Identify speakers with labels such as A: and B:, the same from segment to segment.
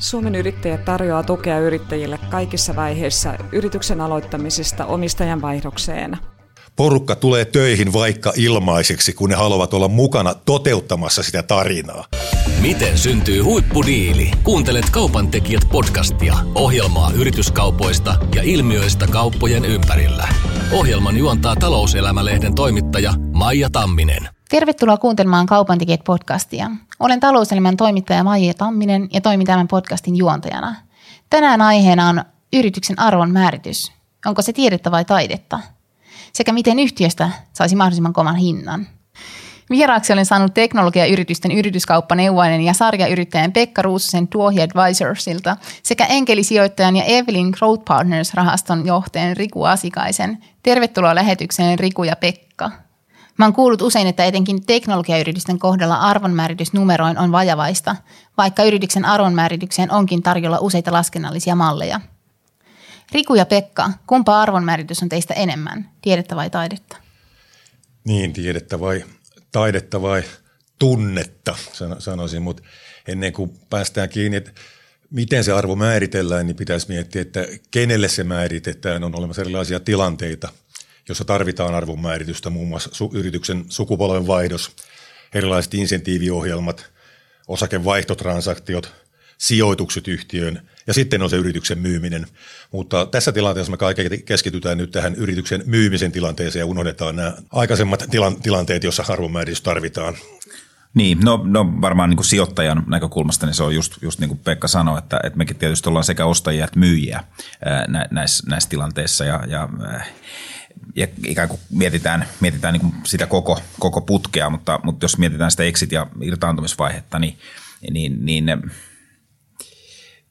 A: Suomen yrittäjät tarjoaa tukea yrittäjille kaikissa vaiheissa yrityksen aloittamisesta omistajan vaihdokseen.
B: Porukka tulee töihin vaikka ilmaiseksi, kun ne haluavat olla mukana toteuttamassa sitä tarinaa.
C: Miten syntyy huippudiili? Kuuntelet Kaupan tekijät podcastia, ohjelmaa yrityskaupoista ja ilmiöistä kauppojen ympärillä. Ohjelman juontaa talouselämälehden toimittaja Maija Tamminen.
D: Tervetuloa kuuntelemaan Kaupan podcastia. Olen talouselämän toimittaja Maija Tamminen ja toimin tämän podcastin juontajana. Tänään aiheena on yrityksen arvon määritys. Onko se tiedettä vai taidetta? Sekä miten yhtiöstä saisi mahdollisimman kovan hinnan. Vieraaksi olen saanut teknologiayritysten yrityskauppaneuvoinen ja sarjayrittäjän Pekka Ruususen Tuohi Advisorsilta sekä enkelisijoittajan ja Evelyn Growth Partners-rahaston johtajan Riku Asikaisen. Tervetuloa lähetykseen Riku ja Pekka. Mä oon kuullut usein, että etenkin teknologiayritysten kohdalla arvonmääritysnumeroin on vajavaista, vaikka yrityksen arvonmääritykseen onkin tarjolla useita laskennallisia malleja. Riku ja Pekka, kumpa arvonmääritys on teistä enemmän, tiedettä vai taidetta?
B: Niin, tiedettä vai taidetta vai tunnetta, sanoisin, mutta ennen kuin päästään kiinni, että miten se arvo määritellään, niin pitäisi miettiä, että kenelle se määritetään. On olemassa erilaisia tilanteita – jossa tarvitaan arvonmääritystä, muun muassa yrityksen sukupolven vaihdos, erilaiset insentiiviohjelmat, osakevaihtotransaktiot, sijoitukset yhtiöön ja sitten on se yrityksen myyminen. Mutta tässä tilanteessa me kaikki keskitytään nyt tähän yrityksen myymisen tilanteeseen ja unohdetaan nämä aikaisemmat tilan- tilanteet, joissa arvonmääritys tarvitaan.
E: Niin, no, no varmaan niin kuin sijoittajan näkökulmasta niin se on just, just niin kuin Pekka sanoi, että, että mekin tietysti ollaan sekä ostajia että myyjiä ää, näissä, näissä tilanteissa ja, ja ja ikään kuin mietitään, mietitään niin kuin sitä koko, koko putkea, mutta, mutta jos mietitään sitä exit- ja irtaantumisvaihetta, niin, niin, niin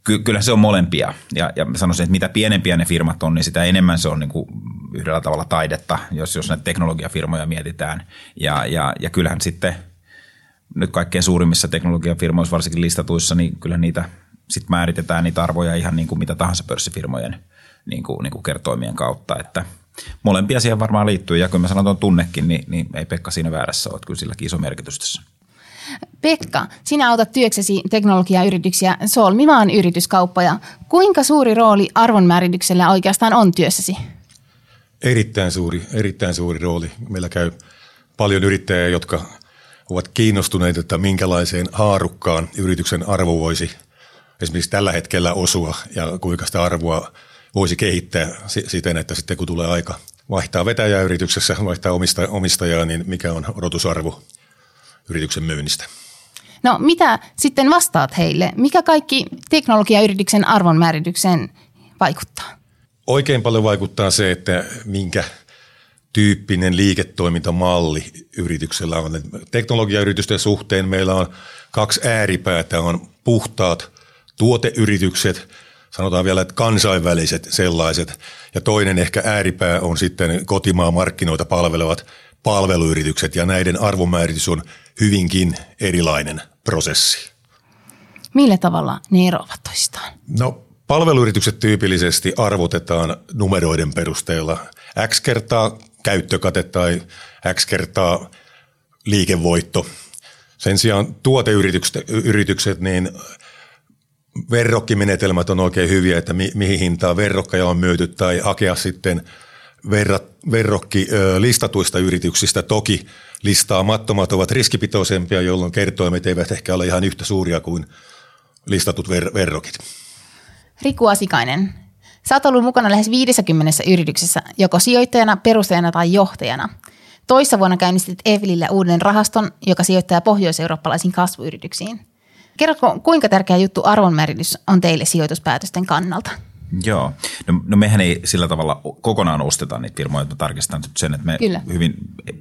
E: ky, kyllä se on molempia. Ja, ja sanoisin, että mitä pienempiä ne firmat on, niin sitä enemmän se on niin kuin yhdellä tavalla taidetta, jos, jos näitä teknologiafirmoja mietitään. Ja, ja, ja kyllähän sitten nyt kaikkein suurimmissa teknologiafirmoissa, varsinkin listatuissa, niin kyllä niitä sitten määritetään niitä arvoja ihan niin kuin mitä tahansa pörssifirmojen niin kuin, niin kuin kertoimien kautta, että – molempia siihen varmaan liittyy ja kun mä sanon tuon tunnekin, niin, niin ei Pekka siinä väärässä ole, kyllä silläkin iso merkitys tässä.
D: Pekka, sinä autat työksesi teknologiayrityksiä solmimaan yrityskauppoja. Kuinka suuri rooli arvonmäärityksellä oikeastaan on työssäsi?
B: Erittäin suuri, erittäin suuri rooli. Meillä käy paljon yrittäjiä, jotka ovat kiinnostuneita, että minkälaiseen haarukkaan yrityksen arvo voisi esimerkiksi tällä hetkellä osua ja kuinka sitä arvoa voisi kehittää siten, että sitten kun tulee aika vaihtaa vetäjää yrityksessä, vaihtaa omistajaa, niin mikä on odotusarvo yrityksen myynnistä?
D: No mitä sitten vastaat heille? Mikä kaikki teknologiayrityksen arvonmääritykseen vaikuttaa?
B: Oikein paljon vaikuttaa se, että minkä tyyppinen liiketoimintamalli yrityksellä on. Teknologiayritysten suhteen meillä on kaksi ääripäätä, on puhtaat tuoteyritykset – sanotaan vielä, että kansainväliset sellaiset. Ja toinen ehkä ääripää on sitten kotimaan markkinoita palvelevat palveluyritykset ja näiden arvomääritys on hyvinkin erilainen prosessi.
D: Millä tavalla ne eroavat toistaan?
B: No palveluyritykset tyypillisesti arvotetaan numeroiden perusteella. X kertaa käyttökate tai X kertaa liikevoitto. Sen sijaan tuoteyritykset yritykset, niin verrokkimenetelmät on oikein hyviä, että mi- mihin hintaan verrokkeja on myyty tai hakea sitten verrat, verrokki ö, listatuista yrityksistä. Toki listaamattomat ovat riskipitoisempia, jolloin kertoimet eivät ehkä ole ihan yhtä suuria kuin listatut ver- verrokit.
D: Riku Asikainen, sä oot ollut mukana lähes 50 yrityksessä, joko sijoittajana, perustajana tai johtajana. Toissa vuonna käynnistit Evelillä uuden rahaston, joka sijoittaa pohjois-eurooppalaisiin kasvuyrityksiin. Kerrotko, kuinka tärkeä juttu arvonmääritys on teille sijoituspäätösten kannalta?
E: Joo. No, no mehän ei sillä tavalla kokonaan osteta niitä firmoja, että tarkistan sen, että me Kyllä. hyvin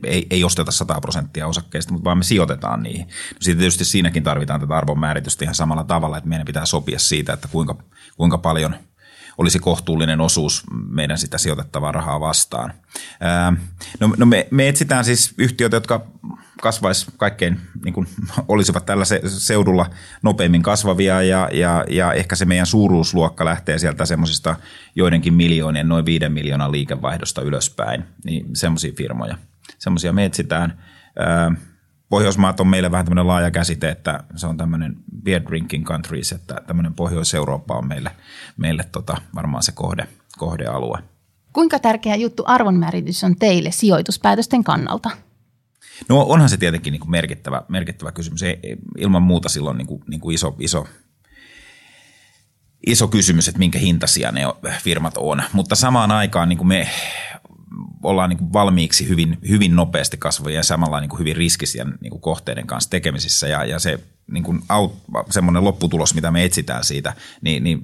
E: ei, ei osteta 100 prosenttia osakkeista, mutta vaan me sijoitetaan niihin. No sitten tietysti siinäkin tarvitaan tätä arvonmääritystä ihan samalla tavalla, että meidän pitää sopia siitä, että kuinka, kuinka paljon – olisi kohtuullinen osuus meidän sitä sijoitettavaa rahaa vastaan. no, no me, me etsitään siis yhtiöitä, jotka kasvaisi kaikkein, niin kuin olisivat tällä seudulla nopeimmin kasvavia ja, ja, ja ehkä se meidän suuruusluokka lähtee sieltä semmoisista joidenkin miljoonien, noin viiden miljoonan liikevaihdosta ylöspäin, niin semmoisia firmoja. Semmoisia me etsitään. Pohjoismaat on meille vähän tämmöinen laaja käsite, että se on tämmöinen beer drinking countries, että tämmöinen Pohjois-Eurooppa on meille, meille tota, varmaan se kohde, kohdealue.
D: Kuinka tärkeä juttu arvonmääritys on teille sijoituspäätösten kannalta?
E: No onhan se tietenkin niin kuin merkittävä, merkittävä kysymys. Ei, ilman muuta silloin niin kuin, niin kuin iso, iso, iso kysymys, että minkä hintaisia ne firmat on. Mutta samaan aikaan niin kuin me ollaan niin kuin valmiiksi hyvin, hyvin nopeasti kasvavia ja samalla niin kuin hyvin riskisiä niin kuin kohteiden kanssa tekemisissä. Ja, ja se niin kuin out, semmoinen lopputulos, mitä me etsitään siitä, niin, niin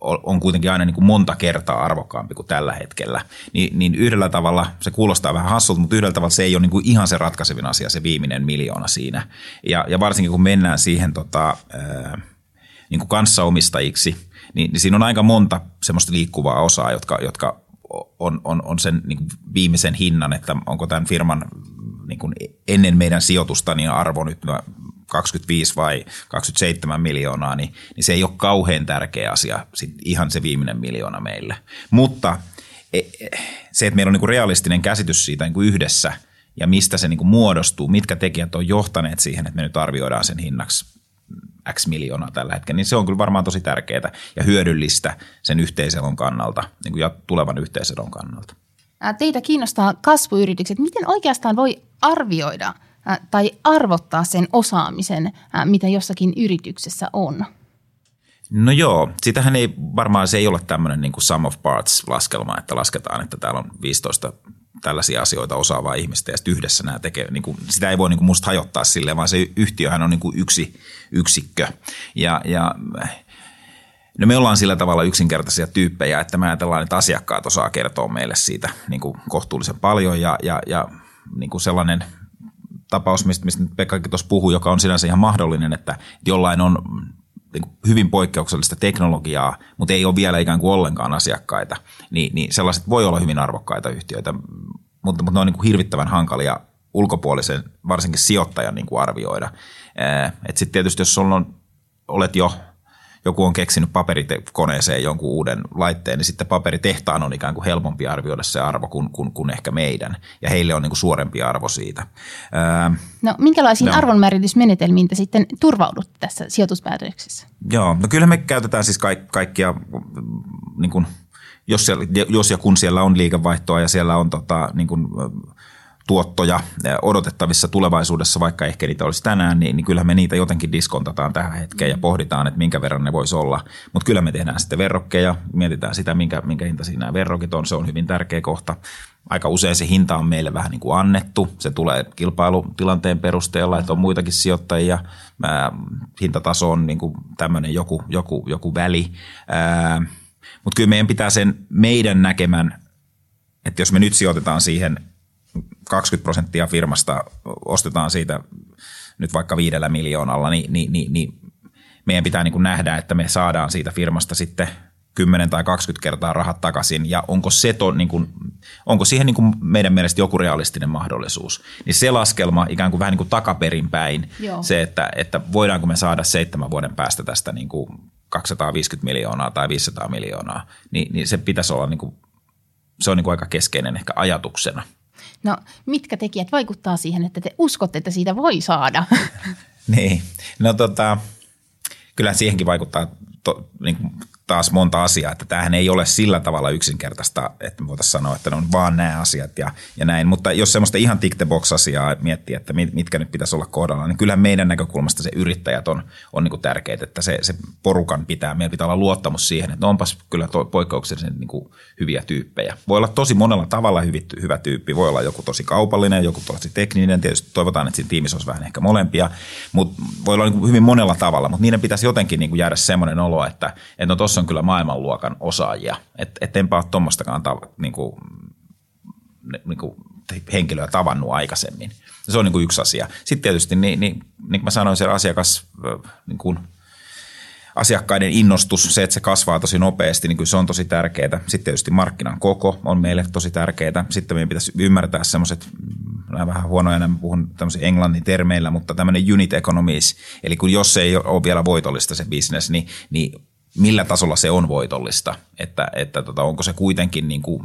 E: on kuitenkin aina niin kuin monta kertaa arvokkaampi kuin tällä hetkellä. Ni, niin yhdellä tavalla, se kuulostaa vähän hassulta, mutta yhdellä tavalla se ei ole niin kuin ihan se ratkaisevin asia, se viimeinen miljoona siinä. Ja, ja varsinkin kun mennään siihen tota, niin kuin kanssaomistajiksi, niin, niin siinä on aika monta semmoista liikkuvaa osaa, jotka, jotka on, on, on sen niin kuin viimeisen hinnan, että onko tämän firman niin kuin ennen meidän sijoitusta niin arvo nyt 25 vai 27 miljoonaa, niin, niin se ei ole kauhean tärkeä asia, sit ihan se viimeinen miljoona meille. Mutta e, e, se, että meillä on niin kuin realistinen käsitys siitä niin kuin yhdessä ja mistä se niin kuin muodostuu, mitkä tekijät on johtaneet siihen, että me nyt arvioidaan sen hinnaksi X miljoonaa tällä hetkellä, niin se on kyllä varmaan tosi tärkeää ja hyödyllistä sen yhteiselon kannalta niin kuin ja tulevan yhteiselon kannalta.
D: Teitä kiinnostaa kasvuyritykset. Miten oikeastaan voi arvioida – tai arvottaa sen osaamisen, mitä jossakin yrityksessä on?
E: No joo, sitähän ei varmaan se ei ole tämmöinen niin kuin sum of parts laskelma, että lasketaan, että täällä on 15 tällaisia asioita osaavaa ihmistä ja sitten yhdessä nämä tekee, niin kuin, sitä ei voi niin kuin musta hajottaa silleen, vaan se yhtiöhän on niin kuin yksi yksikkö. Ja, ja No me ollaan sillä tavalla yksinkertaisia tyyppejä, että me ajatellaan, että asiakkaat osaa kertoa meille siitä niin kuin kohtuullisen paljon ja, ja, ja niin kuin sellainen – tapaus, mistä, mistä Pekkakin tuossa puhui, joka on sinänsä ihan mahdollinen, että jollain on hyvin poikkeuksellista teknologiaa, mutta ei ole vielä ikään kuin ollenkaan asiakkaita, niin, niin sellaiset voi olla hyvin arvokkaita yhtiöitä, mutta, mutta ne on niin kuin hirvittävän hankalia ulkopuolisen, varsinkin sijoittajan niin kuin arvioida. Sitten tietysti jos on, olet jo joku on keksinyt paperikoneeseen jonkun uuden laitteen, niin sitten paperitehtaan on ikään kuin helpompi arvioida se arvo kuin, kuin, kuin ehkä meidän. Ja heille on niin kuin suurempi arvo siitä.
D: no minkälaisiin no. arvonmääritysmenetelmiin te sitten turvaudut tässä sijoituspäätöksessä?
E: Joo, no kyllä me käytetään siis kaik, kaikkia niin kuin, jos, siellä, jos ja kun siellä on liikevaihtoa ja siellä on tota, niin kuin, tuottoja odotettavissa tulevaisuudessa, vaikka ehkä niitä olisi tänään, niin, niin kyllähän me niitä jotenkin diskontataan tähän hetkeen ja pohditaan, että minkä verran ne voisi olla. Mutta kyllä me tehdään sitten verrokkeja, mietitään sitä, minkä, minkä hinta siinä nämä verrokit on, se on hyvin tärkeä kohta. Aika usein se hinta on meille vähän niin kuin annettu, se tulee kilpailutilanteen perusteella, että on muitakin sijoittajia, Ää, hintataso on niin kuin tämmöinen joku, joku, joku väli. Mutta kyllä meidän pitää sen meidän näkemän, että jos me nyt sijoitetaan siihen 20 prosenttia firmasta ostetaan siitä nyt vaikka viidellä miljoonalla, niin, niin, niin, niin meidän pitää niin kuin nähdä, että me saadaan siitä firmasta sitten 10 tai 20 kertaa rahat takaisin ja onko, se to, niin kuin, onko siihen niin kuin meidän mielestä joku realistinen mahdollisuus. Niin se laskelma ikään kuin vähän niin kuin takaperin päin, Joo. se, että, että voidaanko me saada seitsemän vuoden päästä tästä niin kuin 250 miljoonaa tai 500 miljoonaa, niin, niin se pitäisi olla niin kuin, se on niin kuin aika keskeinen ehkä ajatuksena –
D: No mitkä tekijät vaikuttaa siihen, että te uskotte, että siitä voi saada?
E: niin, no tota, kyllä siihenkin vaikuttaa to, niin kuin taas monta asiaa, että tämähän ei ole sillä tavalla yksinkertaista, että me voitaisiin sanoa, että ne on vaan nämä asiat ja, ja näin. Mutta jos semmoista ihan tick the box asiaa miettii, että mitkä nyt pitäisi olla kohdalla, niin kyllä meidän näkökulmasta se yrittäjät on, on niin tärkeitä, että se, se porukan pitää, meillä pitää olla luottamus siihen, että ne onpas kyllä poikkeuksellisen niin kuin hyviä tyyppejä. Voi olla tosi monella tavalla hyvä, hyvä tyyppi, voi olla joku tosi kaupallinen, joku tosi tekninen, tietysti toivotaan, että siinä tiimissä olisi vähän ehkä molempia, mutta voi olla niin hyvin monella tavalla, mutta niiden pitäisi jotenkin niin jäädä semmoinen olo, että, että no on kyllä maailmanluokan osaajia. Että et enpä ole tuommoistakaan ta, niin kuin, niin kuin henkilöä tavannut aikaisemmin. Se on niin kuin yksi asia. Sitten tietysti, niin, niin, niin kuin mä sanoin, se asiakas, niin asiakkaiden innostus, se, että se kasvaa tosi nopeasti, niin kuin se on tosi tärkeää. Sitten tietysti markkinan koko on meille tosi tärkeää. Sitten meidän pitäisi ymmärtää semmoiset, nämä vähän huonoja, nämä puhun tämmöisen englannin termeillä, mutta tämmöinen unit economies, eli kun jos ei ole vielä voitollista se business, niin, niin millä tasolla se on voitollista, että, että tota, onko se kuitenkin niin kuin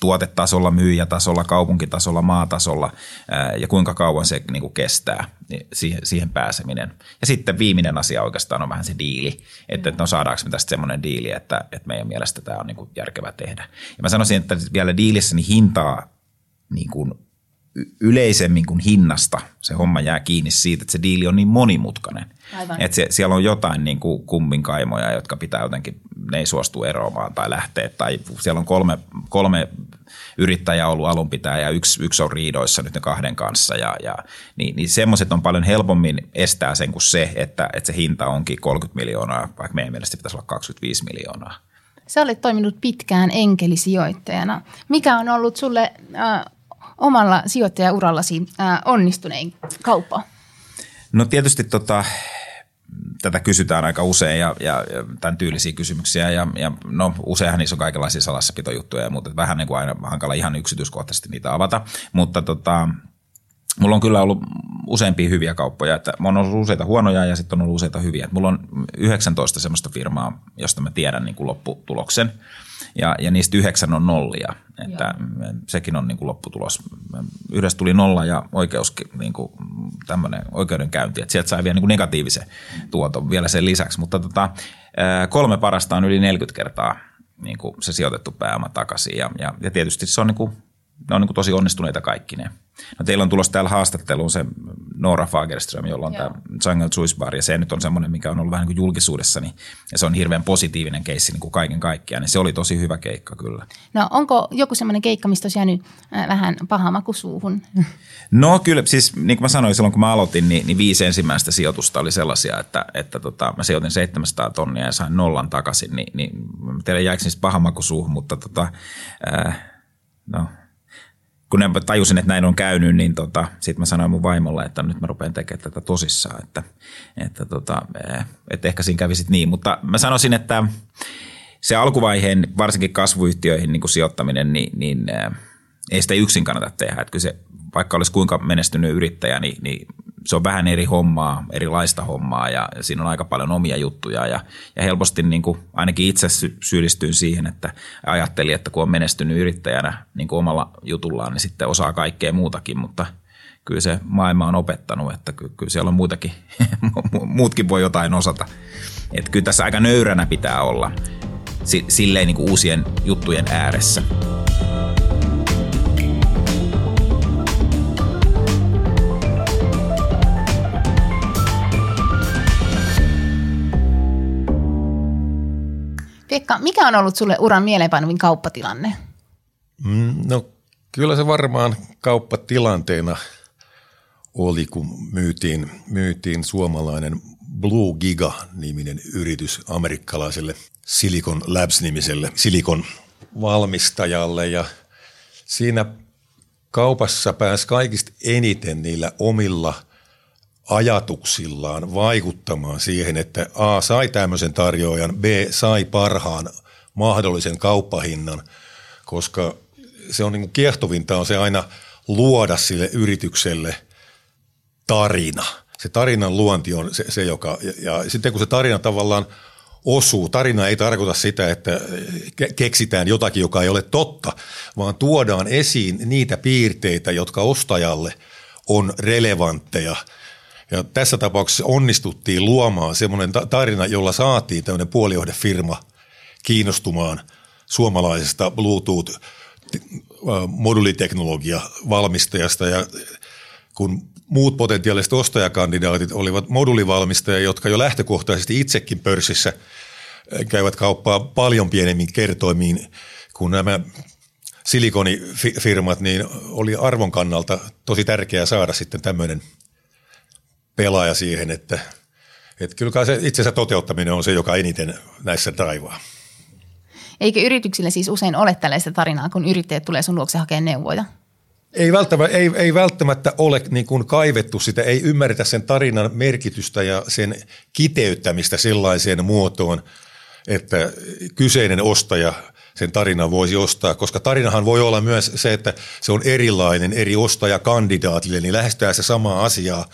E: tuotetasolla, myyjätasolla, kaupunkitasolla, maatasolla ää, ja kuinka kauan se niin kuin kestää niin siihen, siihen pääseminen. Ja sitten viimeinen asia oikeastaan on vähän se diili, että, että no saadaanko me tästä semmoinen diili, että, että meidän mielestä tämä on niin kuin järkevää tehdä. Ja mä sanoisin, että vielä diilissä niin hintaa niin kuin yleisemmin kuin hinnasta se homma jää kiinni siitä, että se diili on niin monimutkainen. Aivan. Että se, siellä on jotain niin kuin kummin kaimoja, jotka pitää jotenkin, ne ei suostu eroamaan tai lähteä. Tai siellä on kolme, kolme yrittäjää ollut alun pitää ja yksi, yksi on riidoissa nyt ne kahden kanssa. Ja, ja, niin, niin semmoiset on paljon helpommin estää sen kuin se, että, että se hinta onkin 30 miljoonaa, vaikka meidän mielestä pitäisi olla 25 miljoonaa.
D: Sä olet toiminut pitkään enkelisijoittajana. Mikä on ollut sulle äh, omalla sijoittajaurallasi onnistunein kauppa?
E: No tietysti tota, tätä kysytään aika usein ja, ja, ja tämän tyylisiä kysymyksiä ja, ja no useinhan niissä on kaikenlaisia salassapitojuttuja mutta vähän niin kuin aina hankala ihan yksityiskohtaisesti niitä avata, mutta tota, Mulla on kyllä ollut useampia hyviä kauppoja, että mulla on ollut useita huonoja ja sitten on ollut useita hyviä. Mulla on 19 semmoista firmaa, josta mä tiedän niin kuin lopputuloksen ja, ja niistä yhdeksän on nollia. Että Joo. sekin on niin kuin lopputulos. Yhdessä tuli nolla ja oikeus, niin kuin tämmöinen oikeudenkäynti, että sieltä sai vielä niin kuin negatiivisen tuoton vielä sen lisäksi. Mutta tota, kolme parasta on yli 40 kertaa niin kuin se sijoitettu pääoma takaisin ja, ja, ja tietysti se on, niin kuin, ne on niin kuin tosi onnistuneita kaikki ne No teillä on tulossa täällä haastatteluun se Noora Fagerström, jolla on Joo. tämä Jungle Juice Bar, ja se nyt on semmoinen, mikä on ollut vähän niin kuin julkisuudessa, niin, ja se on hirveän positiivinen keissi niin kuin kaiken kaikkiaan, niin se oli tosi hyvä keikka kyllä.
D: No onko joku semmoinen keikka, mistä olisi jäänyt äh, vähän paha maku suuhun?
E: No kyllä, siis niin kuin mä sanoin silloin, kun mä aloitin, niin, niin viisi ensimmäistä sijoitusta oli sellaisia, että, että tota, mä sijoitin 700 tonnia ja sain nollan takaisin, niin, niin tiedän jääkö niistä paha maku suuhun, mutta tota, äh, no – kun ne tajusin, että näin on käynyt, niin tota, sitten mä sanoin mun vaimolle, että nyt mä rupean tekemään tätä tosissaan, että, että, tota, eh, että ehkä siinä kävisit niin. Mutta mä sanoisin, että se alkuvaiheen, varsinkin kasvuyhtiöihin niin kuin sijoittaminen, niin, niin eh, ei sitä yksin kannata tehdä. Että kyllä se, vaikka olisi kuinka menestynyt yrittäjä, niin, niin se on vähän eri hommaa, erilaista hommaa ja siinä on aika paljon omia juttuja ja, ja helposti niin kuin ainakin itse syyllistyin siihen, että ajattelin, että kun on menestynyt yrittäjänä niin kuin omalla jutullaan, niin sitten osaa kaikkea muutakin, mutta kyllä se maailma on opettanut, että kyllä siellä on muutakin, muutkin voi jotain osata. Että kyllä tässä aika nöyränä pitää olla silleen niin kuin uusien juttujen ääressä.
D: Pekka, mikä on ollut sulle uran mieleenpainuvin kauppatilanne?
B: Mm, no kyllä se varmaan kauppatilanteena oli, kun myytiin, myytiin suomalainen Blue Giga-niminen yritys amerikkalaiselle Silicon Labs-nimiselle Silicon valmistajalle ja siinä kaupassa pääsi kaikista eniten niillä omilla – ajatuksillaan vaikuttamaan siihen, että A sai tämmöisen tarjoajan, B sai parhaan mahdollisen kauppahinnan, koska se on niin kuin kiehtovinta on se aina luoda sille yritykselle tarina. Se tarinan luonti on se, se joka, ja, ja sitten kun se tarina tavallaan osuu, tarina ei tarkoita sitä, että keksitään jotakin, joka ei ole totta, vaan tuodaan esiin niitä piirteitä, jotka ostajalle on relevantteja – ja tässä tapauksessa onnistuttiin luomaan semmoinen tarina, jolla saatiin tämmöinen puolijohdefirma kiinnostumaan suomalaisesta Bluetooth moduliteknologia valmistajasta ja kun muut potentiaaliset ostajakandidaatit olivat modulivalmistajia, jotka jo lähtökohtaisesti itsekin pörssissä käyvät kauppaa paljon pienemmin kertoimiin kuin nämä silikonifirmat, niin oli arvon kannalta tosi tärkeää saada sitten tämmöinen – pelaaja siihen, että, että kyllä se itsensä toteuttaminen on se, joka eniten näissä taivaa.
D: Eikö yrityksillä siis usein ole tällaista tarinaa, kun yrittäjät tulee sun luokse hakemaan neuvoja?
B: Ei välttämättä, ei, ei välttämättä ole niin kuin kaivettu sitä, ei ymmärretä sen tarinan merkitystä ja sen kiteyttämistä sellaiseen muotoon, että kyseinen ostaja sen tarinan voisi ostaa, koska tarinahan voi olla myös se, että se on erilainen eri ostajakandidaatille, niin lähestytään se samaa asiaa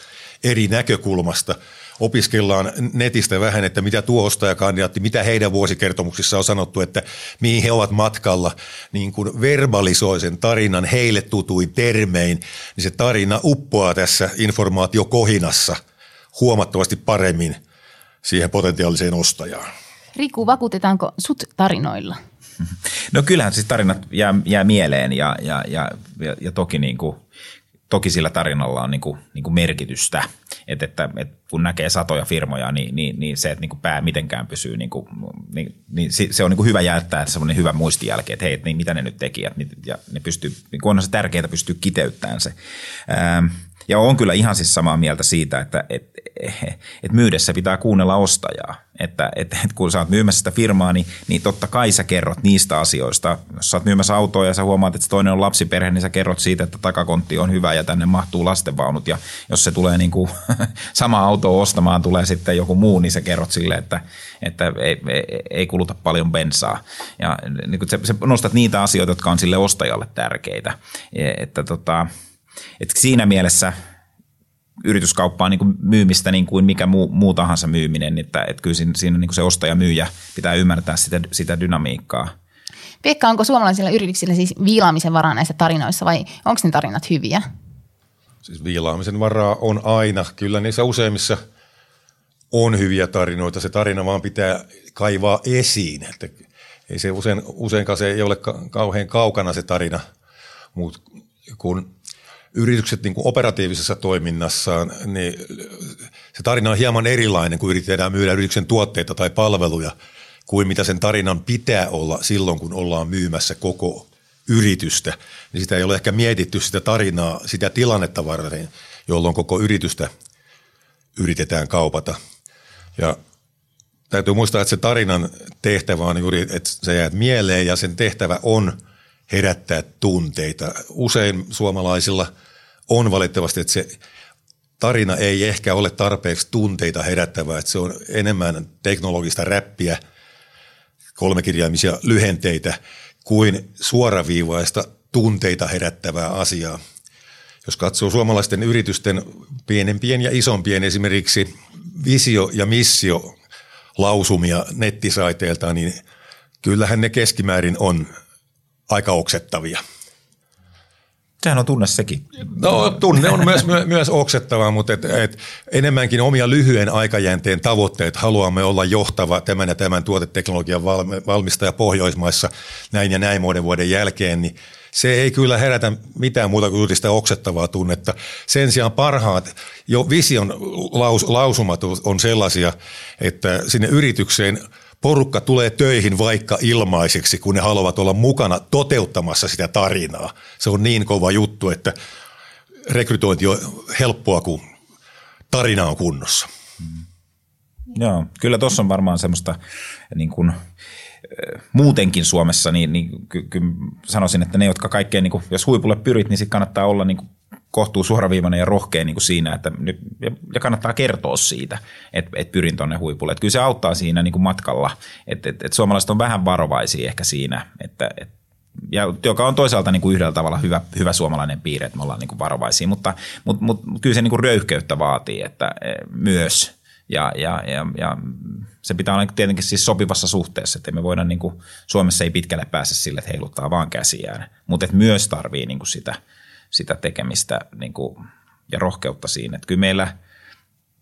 B: eri näkökulmasta, opiskellaan netistä vähän, että mitä tuo ostajakandidaatti, mitä heidän vuosikertomuksissa on sanottu, että mihin he ovat matkalla, niin kuin verbalisoi sen tarinan heille tutuin termein, niin se tarina uppoaa tässä informaatiokohinassa huomattavasti paremmin siihen potentiaaliseen ostajaan.
D: Riku, vakuutetaanko sut tarinoilla?
E: No kyllähän siis tarinat jää, jää mieleen ja, ja, ja, ja, ja toki, niin kuin, toki sillä tarinalla on niin kuin, niin kuin merkitystä. Et, että, et kun näkee satoja firmoja, niin, niin, niin se, että niin kuin pää mitenkään pysyy, niin, kuin, niin, niin se on niin kuin hyvä jättää semmoinen hyvä muistijälki, että hei, että niin, mitä ne nyt teki. Ja ne pystyy, niin kuin on se tärkeää pystyy kiteyttämään se. Ähm, ja on kyllä ihan siis samaa mieltä siitä, että et, et myydessä pitää kuunnella ostajaa. Että et, et kun sä oot myymässä sitä firmaa, niin, niin totta kai sä kerrot niistä asioista. Jos sä oot myymässä autoa ja sä huomaat, että toinen on lapsiperhe, niin sä kerrot siitä, että takakontti on hyvä ja tänne mahtuu lastenvaunut. Ja jos se tulee niin kuin sama auto ostamaan, tulee sitten joku muu, niin sä kerrot sille, että, että ei, ei, kuluta paljon bensaa. Ja niin sä, sä nostat niitä asioita, jotka on sille ostajalle tärkeitä. Että tota, et siinä mielessä yrityskauppa on niin kuin myymistä niin kuin mikä muu, muu tahansa myyminen, että, että kyllä siinä, siinä niin kuin se ostaja-myyjä pitää ymmärtää sitä, sitä dynamiikkaa.
D: Pekka, onko suomalaisilla yrityksillä siis viilaamisen varaa näissä tarinoissa vai onko ne tarinat hyviä?
B: Siis viilaamisen varaa on aina. Kyllä niissä useimmissa on hyviä tarinoita. Se tarina vaan pitää kaivaa esiin. Että ei se usein, useinkaan se ei ole kauhean kaukana se tarina, mutta kun yritykset niin kuin operatiivisessa toiminnassaan, niin se tarina on hieman erilainen, kun yritetään myydä yrityksen tuotteita tai palveluja, kuin mitä sen tarinan pitää olla silloin, kun ollaan myymässä koko yritystä. Niin sitä ei ole ehkä mietitty sitä tarinaa, sitä tilannetta varten, jolloin koko yritystä yritetään kaupata. Ja täytyy muistaa, että se tarinan tehtävä on juuri, että se jää mieleen ja sen tehtävä on – herättää tunteita. Usein suomalaisilla on valitettavasti, että se tarina ei ehkä ole tarpeeksi tunteita herättävää, että se on enemmän teknologista räppiä, kolmekirjaimisia lyhenteitä kuin suoraviivaista tunteita herättävää asiaa. Jos katsoo suomalaisten yritysten pienempien ja isompien esimerkiksi visio- ja missio lausumia nettisaiteilta, niin kyllähän ne keskimäärin on aika oksettavia.
E: Sehän on tunne sekin.
B: No tunne on myös, myös oksettava, mutta et, et enemmänkin omia lyhyen aikajänteen tavoitteet. Haluamme olla johtava tämän ja tämän tuoteteknologian valmistaja Pohjoismaissa näin ja näin vuoden vuoden jälkeen, niin se ei kyllä herätä mitään muuta kuin sitä oksettavaa tunnetta. Sen sijaan parhaat jo vision laus, lausumat on sellaisia, että sinne yritykseen – porukka tulee töihin vaikka ilmaiseksi, kun ne haluavat olla mukana toteuttamassa sitä tarinaa. Se on niin kova juttu, että rekrytointi on helppoa, kun tarina on kunnossa. Mm.
E: Joo, kyllä tuossa on varmaan semmoista niin kuin, muutenkin Suomessa, niin, niin ky, ky, sanoisin, että ne, jotka kaikkein, niin jos huipulle pyrit, niin sitten kannattaa olla niin kuin kohtuu suoraviivainen ja rohkea niin kuin siinä, että nyt, ja kannattaa kertoa siitä, että, että pyrin tuonne huipulle. Että kyllä se auttaa siinä niin kuin matkalla, että, että, että suomalaiset on vähän varovaisia ehkä siinä, että, että ja joka on toisaalta niin kuin yhdellä tavalla hyvä, hyvä suomalainen piirre, että me ollaan niin kuin varovaisia, mutta, mutta, mutta kyllä se niin kuin röyhkeyttä vaatii että e, myös. Ja, ja, ja, ja se pitää olla tietenkin siis sopivassa suhteessa, että me voida niin kuin, Suomessa ei pitkälle pääse sille, että heiluttaa vaan käsiään, mutta että myös tarvii niin kuin sitä – sitä tekemistä niin kuin, ja rohkeutta siinä. Että kyllä meillä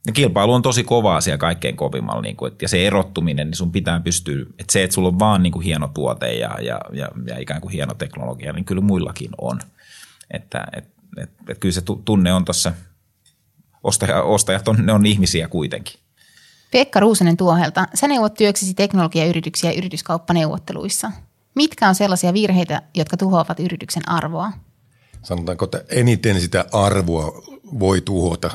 E: ja kilpailu on tosi kova asia kaikkein kovimmalla, niin kuin, ja se erottuminen, niin sun pitää pystyä, että se, että sulla on vaan niin kuin hieno tuote ja, ja, ja, ja ikään kuin hieno teknologia, niin kyllä muillakin on. Että et, et, et kyllä se tunne on tuossa, ostaja, ostajat on, ne on ihmisiä kuitenkin.
D: Pekka Ruusanen Tuohelta, sä neuvot työksesi teknologiayrityksiä yrityskauppaneuvotteluissa. Mitkä on sellaisia virheitä, jotka tuhoavat yrityksen arvoa?
B: Sanotaanko, että eniten sitä arvoa voi tuhota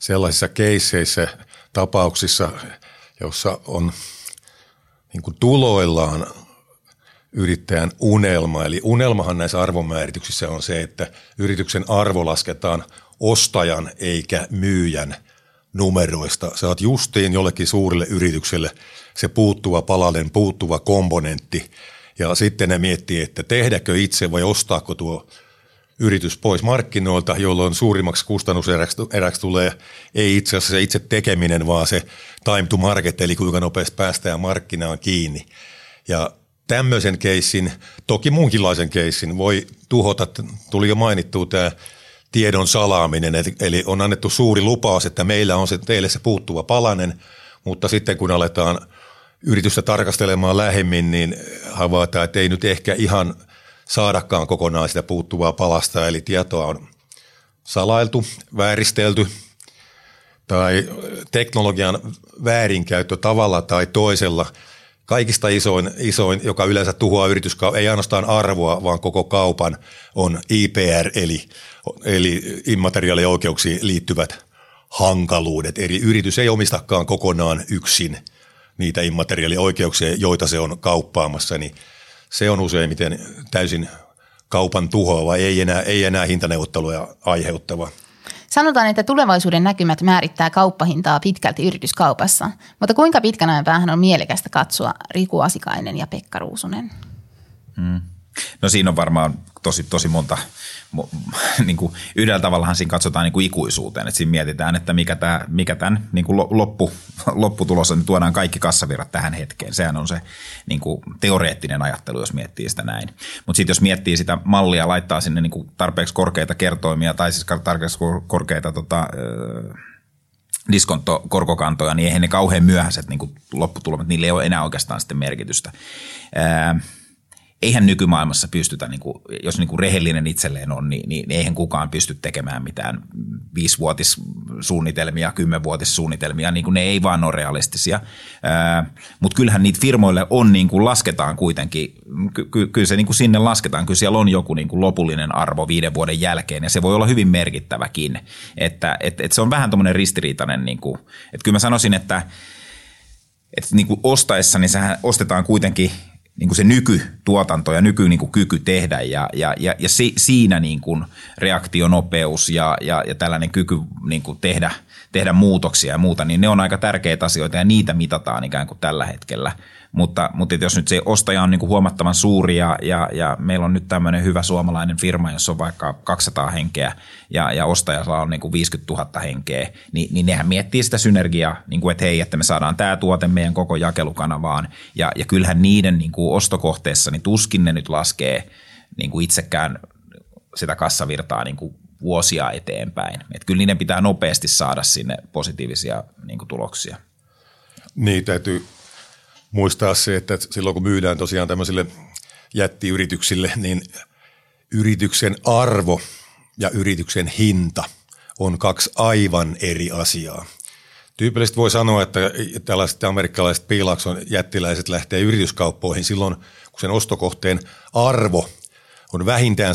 B: sellaisissa keisseissä, tapauksissa, jossa on niin kuin tuloillaan yrittäjän unelma. Eli unelmahan näissä arvomäärityksissä on se, että yrityksen arvo lasketaan ostajan eikä myyjän numeroista. Sä oot justiin jollekin suurelle yritykselle se puuttuva palanen, puuttuva komponentti. Ja sitten ne miettii, että tehdäkö itse vai ostaako tuo yritys pois markkinoilta, jolloin suurimmaksi kustannuseräksi tulee ei itse asiassa se itse tekeminen, vaan se time to market, eli kuinka nopeasti päästään markkinaan kiinni. Ja tämmöisen keissin, toki muunkinlaisen keissin, voi tuhota, tuli jo mainittu tämä tiedon salaaminen, eli on annettu suuri lupaus, että meillä on se, teille se puuttuva palanen, mutta sitten kun aletaan yritystä tarkastelemaan lähemmin, niin havaitaan, että ei nyt ehkä ihan saadakaan kokonaan sitä puuttuvaa palasta, eli tietoa on salailtu, vääristelty tai teknologian väärinkäyttö tavalla tai toisella – kaikista isoin, isoin, joka yleensä tuhoaa yrityskaupan, ei ainoastaan arvoa, vaan koko kaupan, on IPR, eli, eli immateriaalioikeuksiin liittyvät hankaluudet. Eli yritys ei omistakaan kokonaan yksin niitä immateriaalioikeuksia, joita se on kauppaamassa, niin se on useimmiten täysin kaupan tuhoava, ei enää, ei enää hintaneuvotteluja aiheuttava.
D: Sanotaan, että tulevaisuuden näkymät määrittää kauppahintaa pitkälti yrityskaupassa, mutta kuinka pitkän ajan päähän on mielekästä katsoa Riku Asikainen ja Pekka Ruusunen?
E: Hmm. No siinä on varmaan tosi, tosi monta, niin kuin yhdellä tavallahan siinä katsotaan niin kuin ikuisuuteen, että siinä mietitään, että mikä, tämä, mikä tämän niin kuin loppu, lopputulos on, niin tuodaan kaikki kassavirrat tähän hetkeen. Sehän on se niin kuin teoreettinen ajattelu, jos miettii sitä näin. Mutta sitten jos miettii sitä mallia, laittaa sinne niin kuin tarpeeksi korkeita kertoimia tai siis tarpeeksi korkeita tota, diskonttokorkokantoja, niin eihän ne kauhean myöhäiset niin lopputulomat, niillä ei ole enää oikeastaan sitten merkitystä. Ää, eihän nykymaailmassa pystytä, niin kuin, jos niin kuin rehellinen itselleen on, niin, niin eihän kukaan pysty tekemään mitään viisivuotissuunnitelmia, kymmenvuotissuunnitelmia, niin kuin ne ei vaan ole realistisia. Mutta kyllähän niitä firmoille on, niin kuin lasketaan kuitenkin, ky- kyllä se niin kuin sinne lasketaan, kyllä siellä on joku niin kuin lopullinen arvo viiden vuoden jälkeen, ja se voi olla hyvin merkittäväkin. Että et, et se on vähän tuommoinen ristiriitainen, niin kuin, että kyllä mä sanoisin, että että niin kuin ostaessa, niin sehän ostetaan kuitenkin – niin kuin se nykytuotanto ja nyky niin kuin kyky tehdä ja, ja, ja, ja si, siinä niin kuin reaktionopeus ja, ja, ja tällainen kyky niin kuin tehdä, tehdä muutoksia ja muuta, niin ne on aika tärkeitä asioita ja niitä mitataan ikään kuin tällä hetkellä – mutta, mutta jos nyt se ostaja on niin kuin huomattavan suuri ja, ja, ja meillä on nyt tämmöinen hyvä suomalainen firma, jossa on vaikka 200 henkeä ja, ja ostajalla on niin kuin 50 000 henkeä, niin, niin nehän miettii sitä synergiaa, niin kuin, että hei, että me saadaan tämä tuote meidän koko jakelukanavaan. Ja, ja kyllähän niiden niin kuin ostokohteessa, niin tuskin ne nyt laskee niin kuin itsekään sitä kassavirtaa niin kuin vuosia eteenpäin. Et kyllä niiden pitää nopeasti saada sinne positiivisia niin kuin tuloksia.
B: Niin, täytyy muistaa se, että silloin kun myydään tosiaan tämmöisille jättiyrityksille, niin yrityksen arvo ja yrityksen hinta on kaksi aivan eri asiaa. Tyypillisesti voi sanoa, että tällaiset amerikkalaiset piilakson jättiläiset lähtee yrityskauppoihin silloin, kun sen ostokohteen arvo on vähintään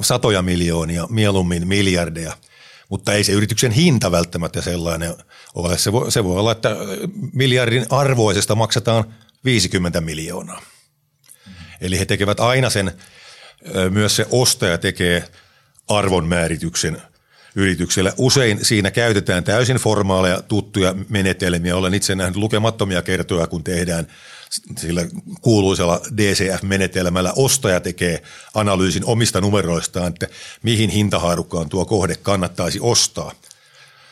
B: satoja miljoonia, mieluummin miljardeja – mutta ei se yrityksen hinta välttämättä sellainen ole. Se voi, se voi olla, että miljardin arvoisesta maksetaan 50 miljoonaa. Eli he tekevät aina sen, myös se ostaja tekee arvonmäärityksen yritykselle. Usein siinä käytetään täysin formaaleja tuttuja menetelmiä. Olen itse nähnyt lukemattomia kertoja, kun tehdään sillä kuuluisella DCF-menetelmällä ostaja tekee analyysin omista numeroistaan, että mihin hintahaarukkaan tuo kohde kannattaisi ostaa.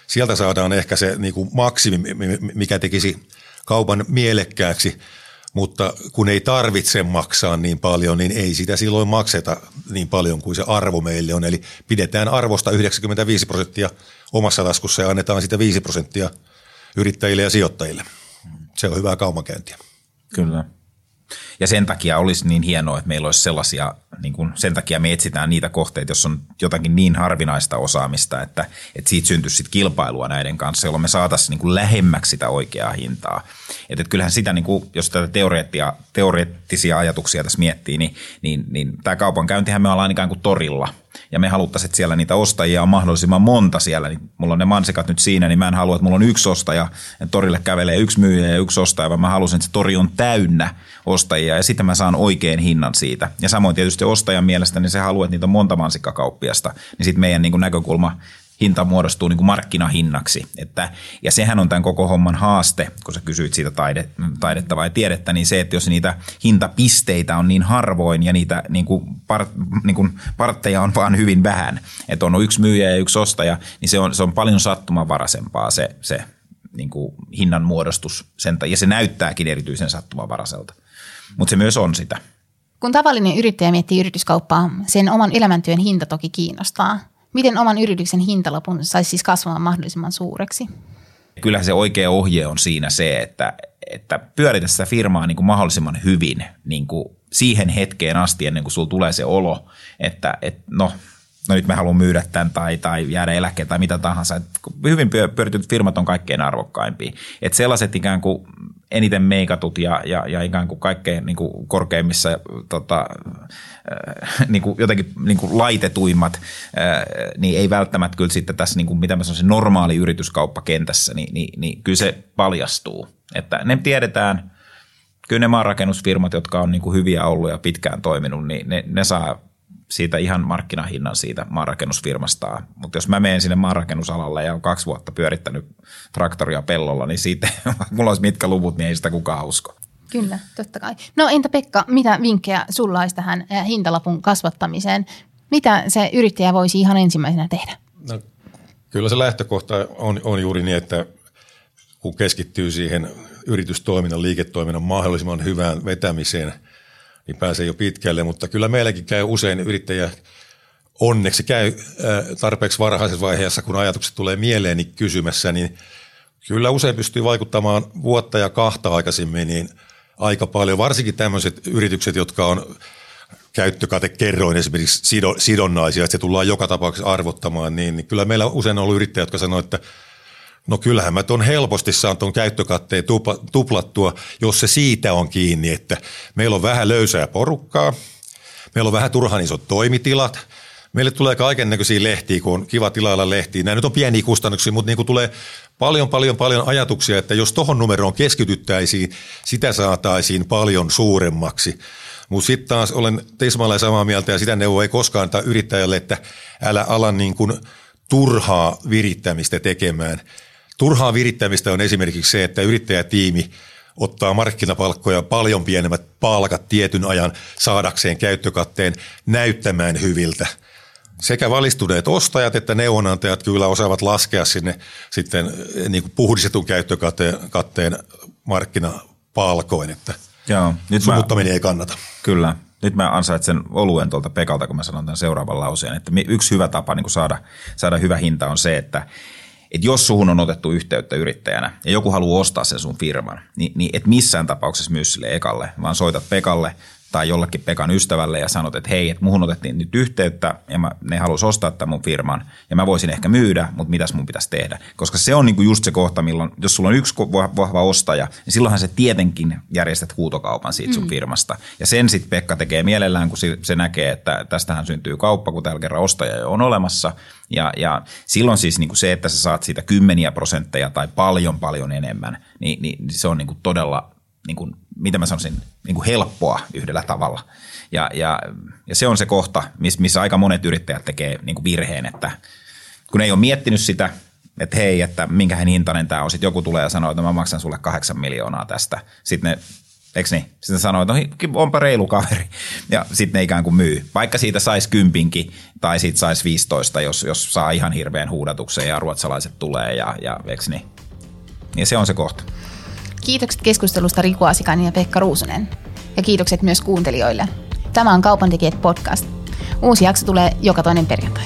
B: Sieltä saadaan ehkä se niin kuin maksimi, mikä tekisi kaupan mielekkääksi, mutta kun ei tarvitse maksaa niin paljon, niin ei sitä silloin makseta niin paljon kuin se arvo meille on. Eli pidetään arvosta 95 prosenttia omassa taskussa ja annetaan sitä 5 prosenttia yrittäjille ja sijoittajille. Se on hyvää kaupankäyntiä.
E: Kyllä. Ja sen takia olisi niin hienoa, että meillä olisi sellaisia, niin kuin sen takia me etsitään niitä kohteita, jos on jotakin niin harvinaista osaamista, että, että siitä syntyisi sit kilpailua näiden kanssa, jolloin me saataisiin niin kuin lähemmäksi sitä oikeaa hintaa. Että, että kyllähän sitä, niin kuin, jos tätä teoreettia, teoreettisia ajatuksia tässä miettii, niin, niin, niin tämä kaupankäyntihän me ollaan ikään kuin torilla – ja me haluttaisiin, että siellä niitä ostajia on mahdollisimman monta siellä, niin mulla on ne mansikat nyt siinä, niin mä en halua, että mulla on yksi ostaja, että torille kävelee yksi myyjä ja yksi ostaja, vaan mä haluaisin, että se tori on täynnä ostajia ja sitten mä saan oikein hinnan siitä. Ja samoin tietysti ostajan mielestä, niin se haluaa, että niitä on monta mansikkakauppiasta, niin sitten meidän niin näkökulma hinta muodostuu niin kuin markkinahinnaksi. Että, ja sehän on tämän koko homman haaste, kun sä kysyit siitä taide, taidetta vai tiedettä, niin se, että jos niitä hintapisteitä on niin harvoin ja niitä niin kuin part, niin kuin partteja on vaan hyvin vähän, että on yksi myyjä ja yksi ostaja, niin se on, se on paljon sattumanvaraisempaa se, se niin kuin hinnan muodostus. Sen, ja se näyttääkin erityisen sattumanvaraiselta, mutta se myös on sitä.
D: Kun tavallinen yrittäjä miettii yrityskauppaa, sen oman elämäntyön hinta toki kiinnostaa. Miten oman yrityksen hintalapun saisi siis kasvamaan mahdollisimman suureksi?
E: Kyllä se oikea ohje on siinä se, että, että pyöritä sitä firmaa niin kuin mahdollisimman hyvin niin kuin siihen hetkeen asti, ennen kuin sulla tulee se olo, että, että no, no nyt me haluan myydä tämän tai, tai jäädä eläkkeelle tai mitä tahansa. Että hyvin pyörityt firmat on kaikkein arvokkaimpia. Että sellaiset ikään kuin eniten meikatut ja, ja, ja ikään kuin kaikkein niin kuin korkeimmissa tota, äh, niin kuin jotenkin niin kuin laitetuimmat, äh, niin ei välttämättä kyllä sitten tässä, niin kuin, mitä mä sanoisin, normaali yrityskauppakentässä, niin, niin, niin kyllä se paljastuu. Että ne tiedetään, kyllä ne maanrakennusfirmat, jotka on niin kuin hyviä ollut ja pitkään toiminut, niin ne, ne saa siitä ihan markkinahinnan siitä maanrakennusfirmasta. Mutta jos mä menen sinne maanrakennusalalle ja on kaksi vuotta pyörittänyt traktoria pellolla, niin siitä, mulla olisi mitkä luvut, niin ei sitä kukaan usko.
D: Kyllä, totta kai. No entä Pekka, mitä vinkkejä sulla olisi tähän eh, hintalapun kasvattamiseen? Mitä se yrittäjä voisi ihan ensimmäisenä tehdä? No,
B: kyllä se lähtökohta on, on juuri niin, että kun keskittyy siihen yritystoiminnan, liiketoiminnan mahdollisimman hyvään vetämiseen – niin pääsee jo pitkälle, mutta kyllä meilläkin käy usein yrittäjä onneksi käy tarpeeksi varhaisessa vaiheessa, kun ajatukset tulee mieleen niin kysymässä, niin kyllä usein pystyy vaikuttamaan vuotta ja kahta aikaisemmin niin aika paljon, varsinkin tämmöiset yritykset, jotka on käyttökatekerroin esimerkiksi sidonnaisia, että se tullaan joka tapauksessa arvottamaan, niin, niin kyllä meillä usein on ollut yrittäjät, jotka sanoo, että No kyllähän mä tuon helposti saan tuon käyttökatteen tuplattua, jos se siitä on kiinni, että meillä on vähän löysää porukkaa, meillä on vähän turhan isot toimitilat, meille tulee kaiken näköisiä lehtiä, kun on kiva tilailla lehtiä. Nämä nyt on pieniä kustannuksia, mutta niin kuin tulee paljon, paljon, paljon ajatuksia, että jos tuohon numeroon keskityttäisiin, sitä saataisiin paljon suuremmaksi. Mutta sitten taas olen Tismalle samaa mieltä ja sitä neuvoa ei koskaan antaa yrittäjälle, että älä ala niin kuin turhaa virittämistä tekemään – Turhaa virittämistä on esimerkiksi se, että yrittäjätiimi ottaa markkinapalkkoja paljon pienemmät palkat tietyn ajan saadakseen käyttökatteen näyttämään hyviltä. Sekä valistuneet ostajat että neuvonantajat kyllä osaavat laskea sinne sitten eh, niin kuin puhdistetun käyttökatteen markkinapalkoin, että Joo, nyt sumuttaminen mä, ei kannata.
E: Kyllä. Nyt mä ansaitsen oluen tuolta Pekalta, kun mä sanon tämän seuraavan lauseen, että yksi hyvä tapa niin kuin saada, saada hyvä hinta on se, että että jos suhun on otettu yhteyttä yrittäjänä ja joku haluaa ostaa sen sun firman, niin, niin et missään tapauksessa myy sille ekalle, vaan soitat Pekalle tai jollekin Pekan ystävälle ja sanot, että hei, että muhun otettiin nyt yhteyttä ja mä, ne halusi ostaa tämän mun firman ja mä voisin ehkä myydä, mutta mitäs mun pitäisi tehdä? Koska se on niinku just se kohta, milloin, jos sulla on yksi vahva ostaja, niin silloinhan se tietenkin järjestät huutokaupan siitä sun mm. firmasta. Ja sen sitten Pekka tekee mielellään, kun se näkee, että tästähän syntyy kauppa, kun tällä kerran ostaja jo on olemassa. Ja, ja silloin siis niinku se, että sä saat siitä kymmeniä prosentteja tai paljon paljon enemmän, niin, niin se on niinku todella niin kuin, mitä mä sanoisin, niin kuin helppoa yhdellä tavalla. Ja, ja, ja se on se kohta, missä, missä aika monet yrittäjät tekee niin kuin virheen, että kun ei ole miettinyt sitä, että hei, että minkähän hintainen tämä on. Sitten joku tulee ja sanoo, että mä maksan sulle kahdeksan miljoonaa tästä. Sitten ne Eikö niin? Sitten sanoo, että no, onpa reilu kaveri. Ja sitten ne ikään kuin myy. Vaikka siitä saisi kympinkin tai siitä saisi 15, jos, jos saa ihan hirveän huudatuksen ja ruotsalaiset tulee ja, ja eikö niin? Ja se on se kohta.
D: Kiitokset keskustelusta Riku Asikainen ja Pekka Ruusunen. Ja kiitokset myös kuuntelijoille. Tämä on Kaupantekijät podcast. Uusi jakso tulee joka toinen perjantai.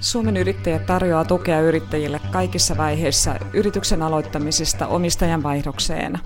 A: Suomen yrittäjät tarjoaa tukea yrittäjille kaikissa vaiheissa yrityksen aloittamisesta omistajan vaihdokseen.